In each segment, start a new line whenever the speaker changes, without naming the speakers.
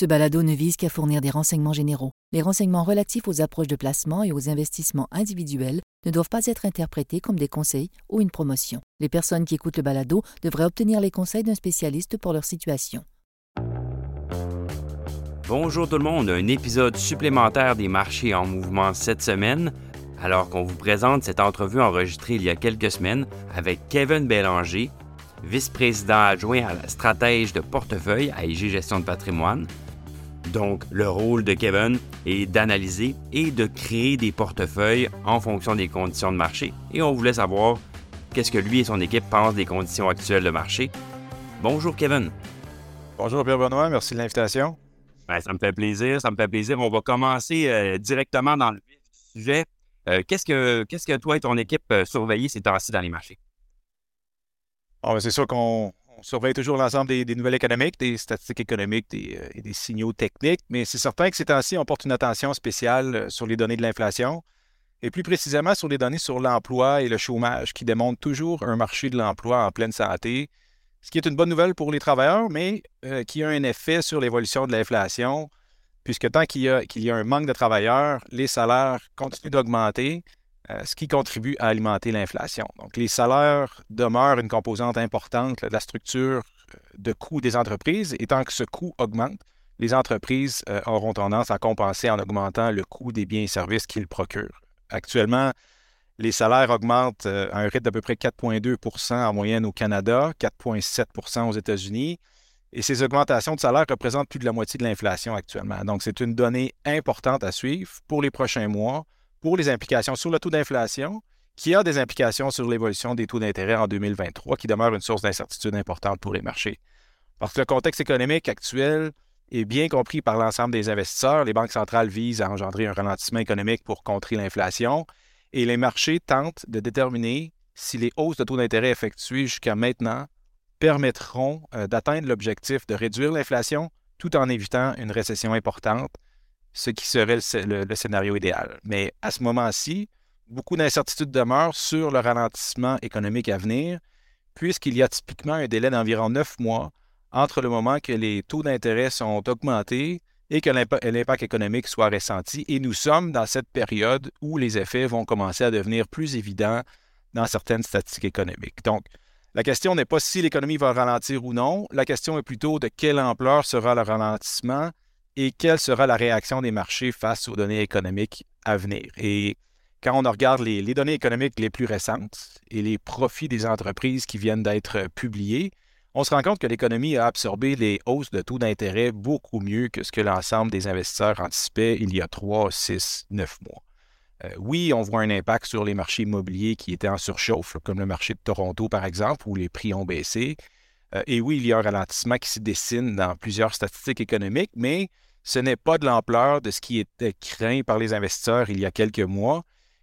Ce balado ne vise qu'à fournir des renseignements généraux. Les renseignements relatifs aux approches de placement et aux investissements individuels ne doivent pas être interprétés comme des conseils ou une promotion. Les personnes qui écoutent le balado devraient obtenir les conseils d'un spécialiste pour leur situation.
Bonjour tout le monde, un épisode supplémentaire des marchés en mouvement cette semaine, alors qu'on vous présente cette entrevue enregistrée il y a quelques semaines avec Kevin Bélanger, vice-président adjoint à la stratège de portefeuille à IG Gestion de patrimoine. Donc, le rôle de Kevin est d'analyser et de créer des portefeuilles en fonction des conditions de marché. Et on voulait savoir qu'est-ce que lui et son équipe pensent des conditions actuelles de marché. Bonjour Kevin.
Bonjour Pierre-Benoît, merci de l'invitation.
Ben, ça me fait plaisir, ça me fait plaisir. On va commencer euh, directement dans le sujet. Euh, qu'est-ce, que, qu'est-ce que toi et ton équipe euh, surveillez ces temps-ci dans les marchés?
Ben, c'est sûr qu'on surveille toujours l'ensemble des, nouvelles économiques, des statistiques économiques euh, et des signaux techniques, mais c'est certain que ces temps-ci, on porte une attention spéciale euh, sur les données de l'inflation et plus précisément sur les données sur l'emploi et le chômage qui démontrent toujours un marché de l'emploi en pleine santé, ce qui est une bonne nouvelle pour les travailleurs, mais euh, qui a un effet sur l'évolution de l'inflation, puisque tant qu'il y, a un manque de travailleurs, les salaires continuent d'augmenter euh, ce qui contribue à alimenter l'inflation. Donc, les salaires demeurent une composante importante de la structure euh, de coût des entreprises, et tant que ce coût augmente, les entreprises euh, auront tendance à compenser en augmentant le coût des biens et services qu'ils procurent. Actuellement, les salaires augmentent à un rythme d'à peu près 4,2% en moyenne au Canada, 4,7% aux États-Unis. Et ces augmentations de salaires représentent plus de la moitié de l'inflation actuellement. Donc, c'est une donnée importante à suivre pour les prochains mois pour les implications sur le taux d'inflation, qui a des implications sur l'évolution des taux d'intérêt en 2023, qui demeure une source d'incertitude importante pour les marchés. Parce que le contexte économique actuel est bien compris par l'ensemble des investisseurs. Les banques centrales visent à engendrer un ralentissement économique pour contrer l'inflation et les marchés tentent de déterminer si les hausses de taux d'intérêt effectuées jusqu'à maintenant permettront euh, d'atteindre l'objectif de réduire l'inflation tout en évitant une récession importante ce qui serait le, scénario idéal. Mais à ce moment-ci, beaucoup d'incertitudes demeurent sur le ralentissement économique à venir, puisqu'il y a typiquement un délai d'environ neuf mois entre le moment que les taux d'intérêt sont augmentés et que l'impact économique soit ressenti. Et nous sommes dans cette période où les effets vont commencer à devenir plus évidents dans certaines statistiques économiques. Donc, la question n'est pas si l'économie va ralentir ou non, la question est plutôt de quelle ampleur sera le ralentissement et quelle sera la réaction des marchés face aux données économiques à venir? Et quand on regarde les, données économiques les plus récentes et les profits des entreprises qui viennent d'être publiés, on se rend compte que l'économie a absorbé les hausses de taux d'intérêt beaucoup mieux que ce que l'ensemble des investisseurs anticipaient il y a 3, 6, 9 mois. Euh, oui, on voit un impact sur les marchés immobiliers qui étaient en surchauffe, comme le marché de Toronto par exemple, où les prix ont baissé, euh, et oui, il y a un ralentissement qui se dessine dans plusieurs statistiques économiques, mais ce n'est pas de l'ampleur de ce qui était craint par les investisseurs il y a quelques mois.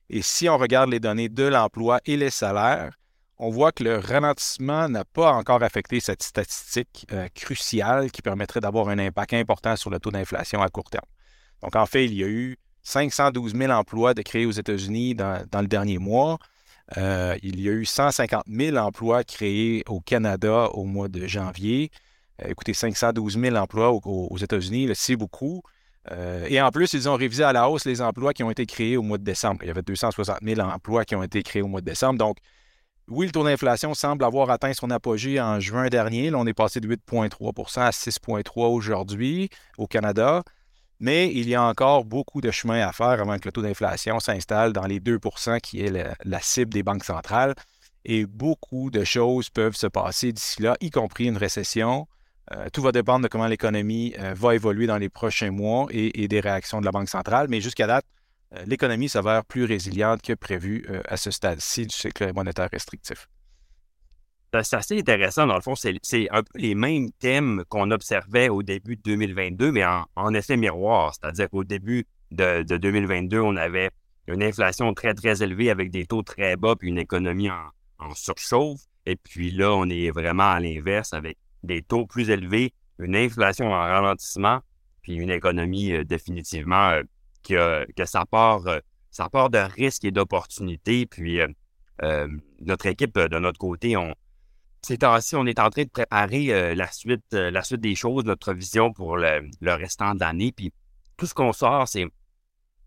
Et si on regarde les données de l'emploi et les salaires, on voit que le ralentissement n'a pas encore affecté cette statistique euh, cruciale qui permettrait d'avoir un impact important sur le taux d'inflation à court terme. Donc, en fait, il y a eu 512 000 emplois créés aux États-Unis dans, le dernier mois. Euh, il y a eu 150 000 emplois créés au Canada au mois de janvier. Euh, écoutez, 512 000 emplois aux, États-Unis, c'est beaucoup. Euh, et en plus, ils ont révisé à la hausse les emplois qui ont été créés au mois de décembre. Il y avait 260 000 emplois qui ont été créés au mois de décembre. Donc, oui, le taux d'inflation semble avoir atteint son apogée en juin dernier. Là, on est passé de 8,3% à 6,3% aujourd'hui au Canada. Mais il y a encore beaucoup de chemin à faire avant que le taux d'inflation s'installe dans les 2% qui est la, cible des banques centrales. Et beaucoup de choses peuvent se passer d'ici là, y compris une récession. Euh, tout va dépendre de comment l'économie euh, va évoluer dans les prochains mois et, des réactions de la Banque centrale. Mais jusqu'à date, euh, l'économie s'avère plus résiliente que prévu à ce stade-ci du cycle monétaire restrictif.
Ben, c'est assez intéressant. Dans le fond, c'est un peu les mêmes thèmes qu'on observait au début de 2022, mais en, effet miroir. C'est-à-dire qu'au début de, 2022, on avait une inflation très, très élevée avec des taux très bas puis une économie en, en surchauffe. Et puis là, on est vraiment à l'inverse avec des taux plus élevés, une inflation en ralentissement, puis une économie euh, définitivement euh, que, que ça part, euh, ça part de risques et d'opportunités. Puis notre équipe, de notre côté, on, ces temps-ci, on est en train de préparer la, suite, la suite des choses, notre vision pour le, le restant de l'année. Puis tout ce qu'on sort, c'est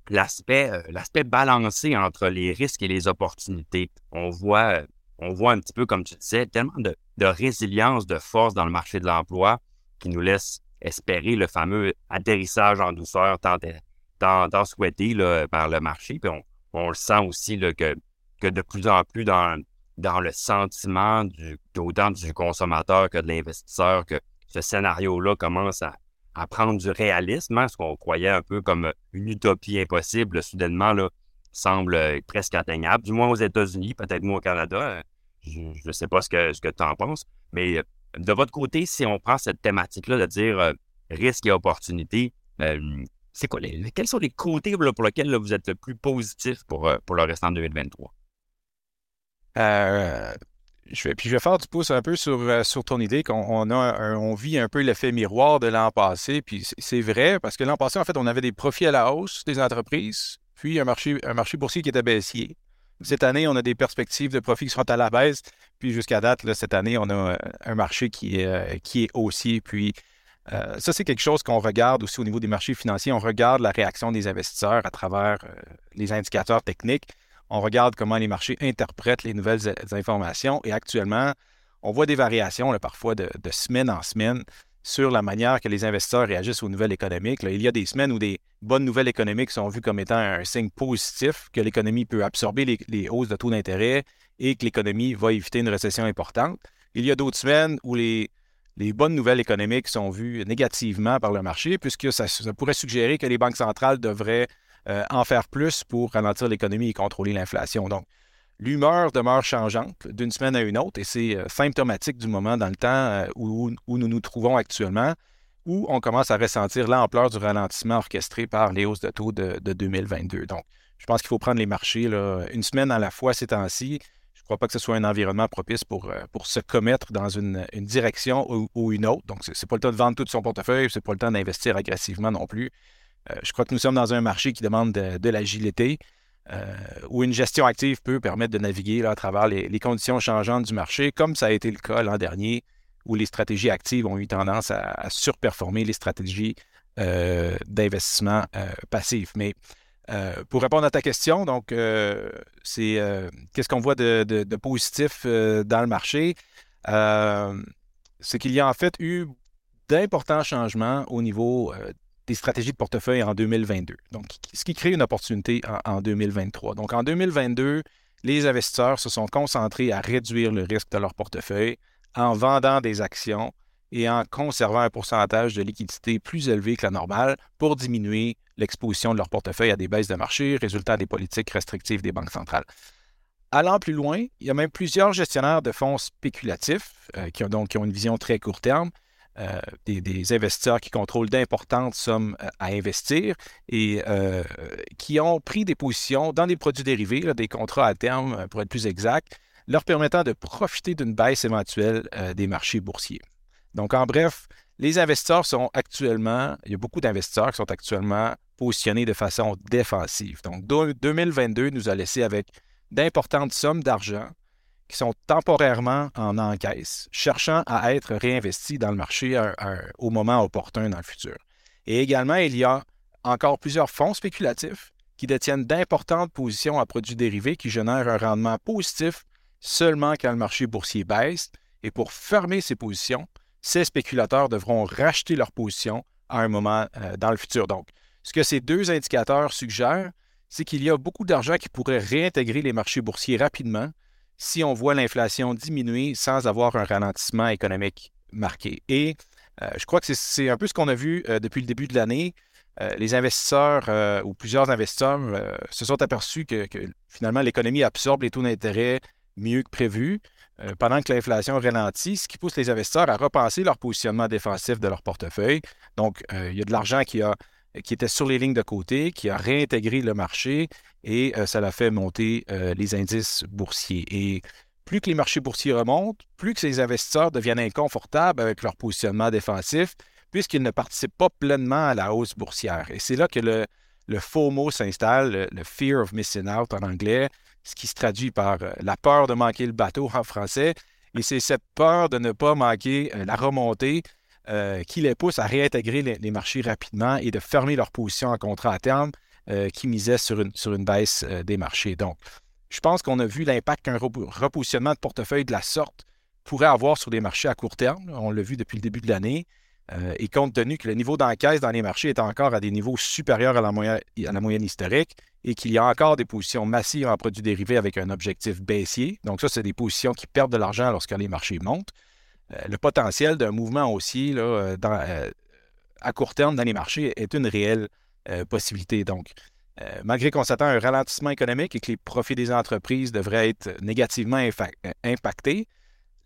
l'aspect, l'aspect balancé entre les risques et les opportunités. On voit, on voit un petit peu, comme tu disais, tellement de, de résilience, de force dans le marché de l'emploi qui nous laisse espérer le fameux atterrissage en douceur tant, tant, souhaité par le marché. Puis on, le sent aussi là, que, que de plus en plus dans, dans le sentiment du, autant du consommateur que de l'investisseur, que ce scénario-là commence à, prendre du réalisme, hein, ce qu'on croyait un peu comme une utopie impossible, soudainement là, semble presque atteignable, du moins aux États-Unis, peut-être moins au Canada. Je ne sais pas ce que, tu en penses, mais de votre côté, si on prend cette thématique-là de dire euh, risque et opportunité, euh, c'est quoi les, quels sont les côtés pour lesquels vous êtes le plus positif pour, euh, pour le restant de 2023?
Vais, puis je vais faire du pouce un peu sur, sur ton idée qu'on a on vit un peu l'effet miroir de l'an passé. Puis c'est vrai, parce que l'an passé, en fait, on avait des profits à la hausse des entreprises, puis un marché, un marché boursier qui était baissier. Cette année, on a des perspectives de profit qui sont à la baisse. Puis jusqu'à date, cette année, on a euh, un marché qui est, euh, qui est haussier. Puis euh, ça, c'est quelque chose qu'on regarde aussi au niveau des marchés financiers. On regarde la réaction des investisseurs à travers les indicateurs techniques. On regarde comment les marchés interprètent les nouvelles informations. Et actuellement, on voit des variations parfois de, semaine en semaine sur la manière que les investisseurs réagissent aux nouvelles économiques. il y a des semaines où des bonnes nouvelles économiques sont vues comme étant un signe positif, que l'économie peut absorber les, hausses de taux d'intérêt et que l'économie va éviter une récession importante. Il y a d'autres semaines où les, bonnes nouvelles économiques sont vues négativement par le marché, puisque ça, pourrait suggérer que les banques centrales devraient euh, en faire plus pour ralentir l'économie et contrôler l'inflation. Donc, l'humeur demeure changeante d'une semaine à une autre et c'est euh, symptomatique du moment dans le temps euh, où, nous nous trouvons actuellement, où on commence à ressentir l'ampleur du ralentissement orchestré par les hausses de taux de, 2022. Donc, je pense qu'il faut prendre les marchés une semaine à la fois ces temps-ci. Je ne crois pas que ce soit un environnement propice pour, pour se commettre dans une, direction ou, une autre. Donc, ce n'est pas le temps de vendre tout son portefeuille, ce n'est pas le temps d'investir agressivement non plus. Je crois que nous sommes dans un marché qui demande de l'agilité. Euh, où une gestion active peut permettre de naviguer à travers les, conditions changeantes du marché, comme ça a été le cas l'an dernier, où les stratégies actives ont eu tendance à, surperformer les stratégies euh, d'investissement euh, passif. Mais pour répondre à ta question, donc, c'est qu'est-ce qu'on voit de, de positif dans le marché? c'est qu'il y a en fait eu d'importants changements au niveau des stratégies de portefeuille en 2022. Donc, ce qui crée une opportunité en, 2023. Donc, en 2022, les investisseurs se sont concentrés à réduire le risque de leur portefeuille en vendant des actions et en conservant un pourcentage de liquidité plus élevé que la normale pour diminuer l'exposition de leur portefeuille à des baisses de marché, résultat des politiques restrictives des banques centrales. Allant plus loin, il y a même plusieurs gestionnaires de fonds spéculatifs euh, qui, ont, donc, qui ont une vision très court terme euh, des, investisseurs qui contrôlent d'importantes sommes euh, à investir et euh, qui ont pris des positions dans des produits dérivés, des contrats à terme pour être plus exact, leur permettant de profiter d'une baisse éventuelle des marchés boursiers. Donc, en bref, les investisseurs sont actuellement, il y a beaucoup d'investisseurs qui sont actuellement positionnés de façon défensive. Donc, 2022 nous a laissé avec d'importantes sommes d'argent qui sont temporairement en encaisse, cherchant à être réinvestis dans le marché au moment opportun dans le futur. Et également, il y a encore plusieurs fonds spéculatifs qui détiennent d'importantes positions à produits dérivés qui génèrent un rendement positif seulement quand le marché boursier baisse. Et pour fermer ces positions, ces spéculateurs devront racheter leurs positions à un moment euh, dans le futur. Donc, ce que ces deux indicateurs suggèrent, c'est qu'il y a beaucoup d'argent qui pourrait réintégrer les marchés boursiers rapidement si on voit l'inflation diminuer sans avoir un ralentissement économique marqué. Et euh, je crois que c'est un peu ce qu'on a vu euh, depuis le début de l'année. Euh, les investisseurs ou plusieurs investisseurs se sont aperçus que, finalement l'économie absorbe les taux d'intérêt mieux que prévu pendant que l'inflation ralentit, ce qui pousse les investisseurs à repenser leur positionnement défensif de leur portefeuille. Donc, il y a de l'argent qui a qui était sur les lignes de côté, qui a réintégré le marché et euh, ça l'a fait monter euh, les indices boursiers. Et plus que les marchés boursiers remontent, plus que ces investisseurs deviennent inconfortables avec leur positionnement défensif, puisqu'ils ne participent pas pleinement à la hausse boursière. Et c'est là que le, le FOMO s'installe, le, Fear of Missing Out en anglais, ce qui se traduit par euh, la peur de manquer le bateau en français. Et c'est cette peur de ne pas manquer la remontée qui les pousse à réintégrer les, marchés rapidement et de fermer leur position en contrat à terme qui misait sur une, baisse des marchés. Donc, je pense qu'on a vu l'impact qu'un repositionnement de portefeuille de la sorte pourrait avoir sur les marchés à court terme. On l'a vu depuis le début de l'année. Euh, et compte tenu que le niveau d'encaisse dans les marchés est encore à des niveaux supérieurs à la, moyenne, historique et qu'il y a encore des positions massives en produits dérivés avec un objectif baissier, donc ça, c'est des positions qui perdent de l'argent lorsque les marchés montent, euh, le potentiel d'un mouvement haussier là, euh, à court terme dans les marchés est une réelle possibilité. Donc, malgré qu'on s'attend à un ralentissement économique et que les profits des entreprises devraient être négativement impactés,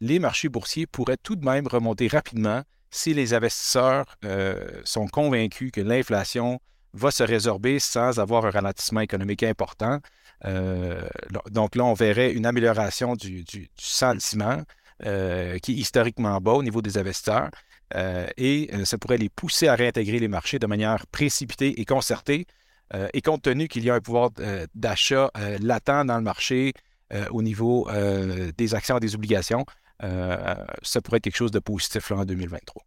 les marchés boursiers pourraient tout de même remonter rapidement si les investisseurs euh, sont convaincus que l'inflation va se résorber sans avoir un ralentissement économique important. Euh, donc là, on verrait une amélioration du, sentiment euh, qui est historiquement bas au niveau des investisseurs et ça pourrait les pousser à réintégrer les marchés de manière précipitée et concertée. et compte tenu qu'il y a un pouvoir d'achat latent dans le marché au niveau des actions et des obligations, euh, ça pourrait être quelque chose de positif en 2023.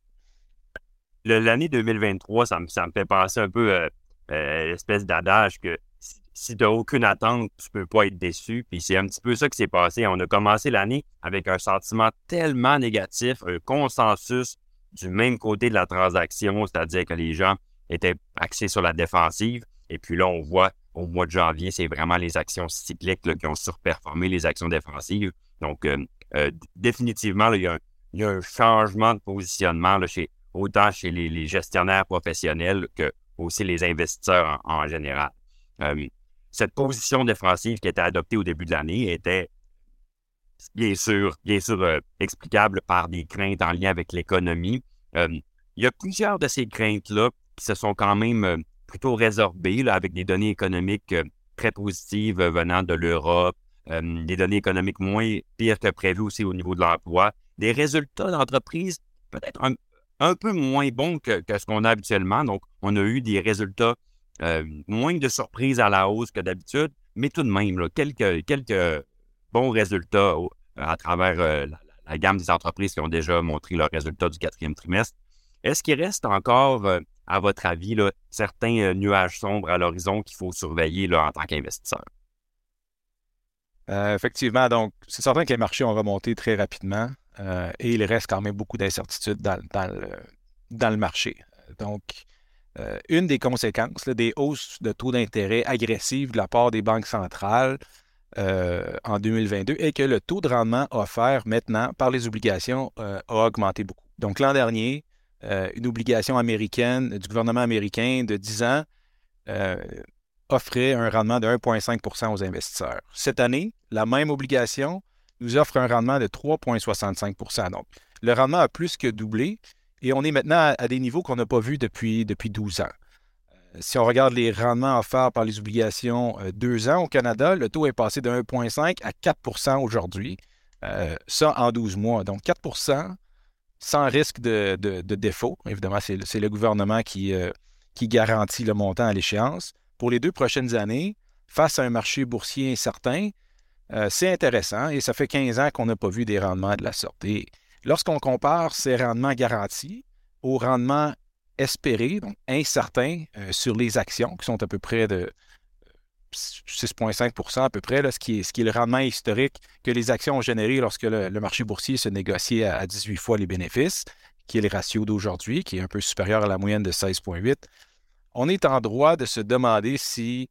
L'année 2023, ça me, ça me, fait penser un peu à euh, l'espèce d'adage que si tu n'as aucune attente, tu ne peux pas être déçu. Puis c'est un petit peu ça qui s'est passé. On a commencé l'année avec un sentiment tellement négatif, un consensus du même côté de la transaction, c'est-à-dire que les gens étaient axés sur la défensive. Et puis là, on voit au mois de janvier, c'est vraiment les actions cycliques qui ont surperformé les actions défensives. Donc, euh, euh, définitivement, il, y a un, changement de positionnement chez, autant chez les, gestionnaires professionnels que aussi les investisseurs en, général. Euh, cette position défensive qui était adoptée au début de l'année était bien sûr, bien sûr euh, explicable par des craintes en lien avec l'économie. il y a plusieurs de ces craintes-là qui se sont quand même plutôt résorbées avec des données économiques très positives venant de l'Europe, euh, des données économiques moins pires que prévu aussi au niveau de l'emploi, des résultats d'entreprise peut-être un, peu moins bons que, ce qu'on a habituellement. Donc, on a eu des résultats euh, moins de surprises à la hausse que d'habitude, mais tout de même, quelques, bons résultats à travers euh, la, gamme des entreprises qui ont déjà montré leurs résultats du quatrième trimestre. Est-ce qu'il reste encore, à votre avis, certains nuages sombres à l'horizon qu'il faut surveiller en tant qu'investisseur?
Euh, effectivement, donc, c'est certain que les marchés ont remonté très rapidement euh, et il reste quand même beaucoup d'incertitudes dans, le, marché. Donc, euh, une des conséquences des hausses de taux d'intérêt agressives de la part des banques centrales en 2022 est que le taux de rendement offert maintenant par les obligations a augmenté beaucoup. Donc, l'an dernier, une obligation américaine du gouvernement américain de 10 ans offrait un rendement de 1,5% aux investisseurs. Cette année, la même obligation nous offre un rendement de 3,65% Donc, le rendement a plus que doublé et on est maintenant à, des niveaux qu'on n'a pas vus depuis, depuis 12 ans. Euh, si on regarde les rendements offerts par les obligations euh, deux ans au Canada, le taux est passé de 1,5 à 4% aujourd'hui. Euh, ça en 12 mois. Donc 4% sans risque de, défaut. Évidemment, c'est le gouvernement qui, qui garantit le montant à l'échéance pour les deux prochaines années, face à un marché boursier incertain, c'est intéressant et ça fait 15 ans qu'on n'a pas vu des rendements de la sorte. Lorsqu'on compare ces rendements garantis aux rendements espérés, donc incertains, euh, sur les actions, qui sont à peu près de 6,5% à peu près, ce, qui est, ce, qui est, le rendement historique que les actions ont généré lorsque le, marché boursier se négociait à, 18 fois les bénéfices, qui est le ratio d'aujourd'hui, qui est un peu supérieur à la moyenne de 16,8 on est en droit de se demander si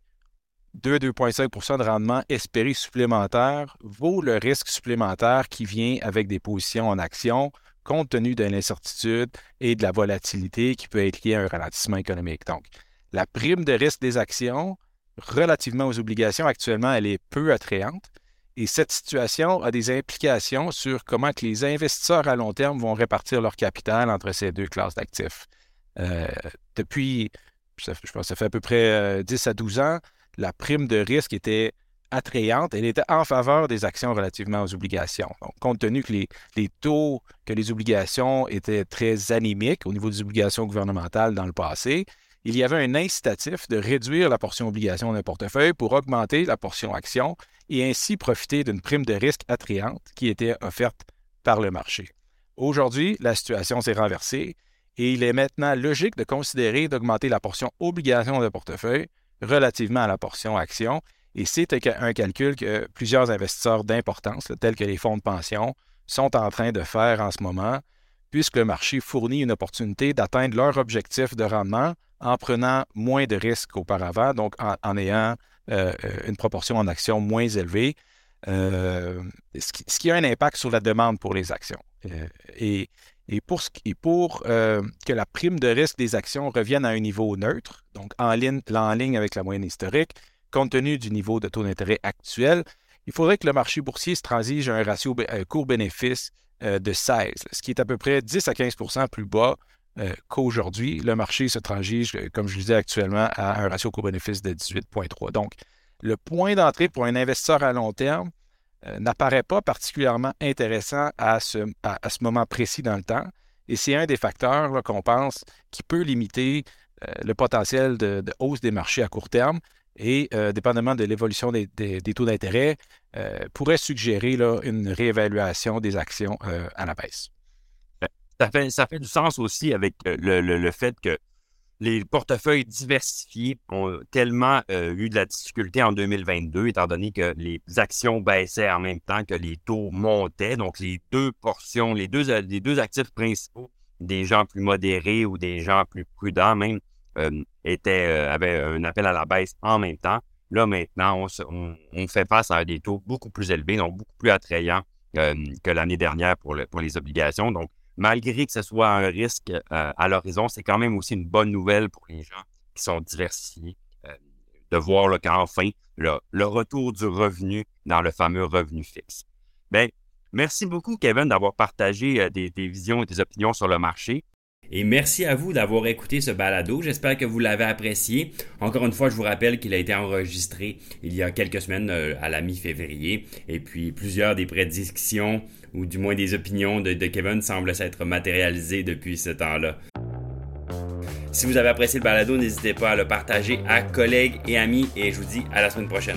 2-2,5% de rendement espéré supplémentaire vaut le risque supplémentaire qui vient avec des positions en action compte tenu de l'incertitude et de la volatilité qui peut être liée à un ralentissement économique. Donc, la prime de risque des actions relativement aux obligations actuellement, elle est peu attrayante. Et cette situation a des implications sur comment les investisseurs à long terme vont répartir leur capital entre ces deux classes d'actifs. Euh, depuis je pense que ça fait à peu près 10 euh, à 12 ans, la prime de risque était attrayante, elle était en faveur des actions relativement aux obligations. Donc, compte tenu que les, taux que les obligations étaient très anémiques au niveau des obligations gouvernementales dans le passé, il y avait un incitatif de réduire la portion obligation d'un portefeuille pour augmenter la portion action et ainsi profiter d'une prime de risque attrayante qui était offerte par le marché. Aujourd'hui, la situation s'est renversée et il est maintenant logique de considérer d'augmenter la portion obligation de portefeuille relativement à la portion action. Et c'est un calcul que plusieurs investisseurs d'importance, tels que les fonds de pension, sont en train de faire en ce moment, puisque le marché fournit une opportunité d'atteindre leur objectif de rendement en prenant moins de risques qu'auparavant, donc en, ayant euh, euh, une proportion en actions moins élevée, euh, ce, qui, a un impact sur la demande pour les actions. Pour, pour que la prime de risque des actions revienne à un niveau neutre, donc en ligne, avec la moyenne historique, compte tenu du niveau de taux d'intérêt actuel, il faudrait que le marché boursier se transige à un ratio court-bénéfice de 16, ce qui est à peu près 10 à 15% plus bas euh, qu'aujourd'hui, le marché se transige, euh, comme je le disais actuellement, à un ratio court-bénéfice de 18,3. Donc, le point d'entrée pour un investisseur à long terme euh, n'apparaît pas particulièrement intéressant à ce, moment précis dans le temps. Et c'est un des facteurs qu'on pense qui peut limiter le potentiel de, hausse des marchés à court terme et, dépendamment de l'évolution des, taux d'intérêt, pourrait suggérer une réévaluation des actions à la baisse
ça fait, ça fait du sens aussi avec euh, le, fait que les portefeuilles diversifiés ont tellement euh, eu de la difficulté en 2022, étant donné que les actions baissaient en même temps que les taux montaient. Donc, les deux portions, les deux, euh, les deux actifs principaux, des gens plus modérés ou des gens plus prudents même, étaient, avaient un appel à la baisse en même temps. Là, maintenant, on, on, fait face à des taux beaucoup plus élevés, donc beaucoup plus attrayants que l'année dernière pour, pour les obligations. Donc, malgré que ce soit un risque euh, à l'horizon, c'est quand même aussi une bonne nouvelle pour les gens qui sont diversifiés euh, de voir qu'enfin, le, le, retour du revenu dans le fameux revenu fixe. Bien, merci beaucoup, Kevin, d'avoir partagé euh, des, visions et des opinions sur le marché. Et merci à vous d'avoir écouté ce balado. J'espère que vous l'avez apprécié. Encore une fois, je vous rappelle qu'il a été enregistré il y a quelques semaines à la mi-février. Et puis plusieurs des prédictions ou du moins des opinions de, Kevin semblent s'être matérialisées depuis ce temps-là. Si vous avez apprécié le balado, n'hésitez pas à le partager à collègues et amis et je vous dis à la semaine prochaine.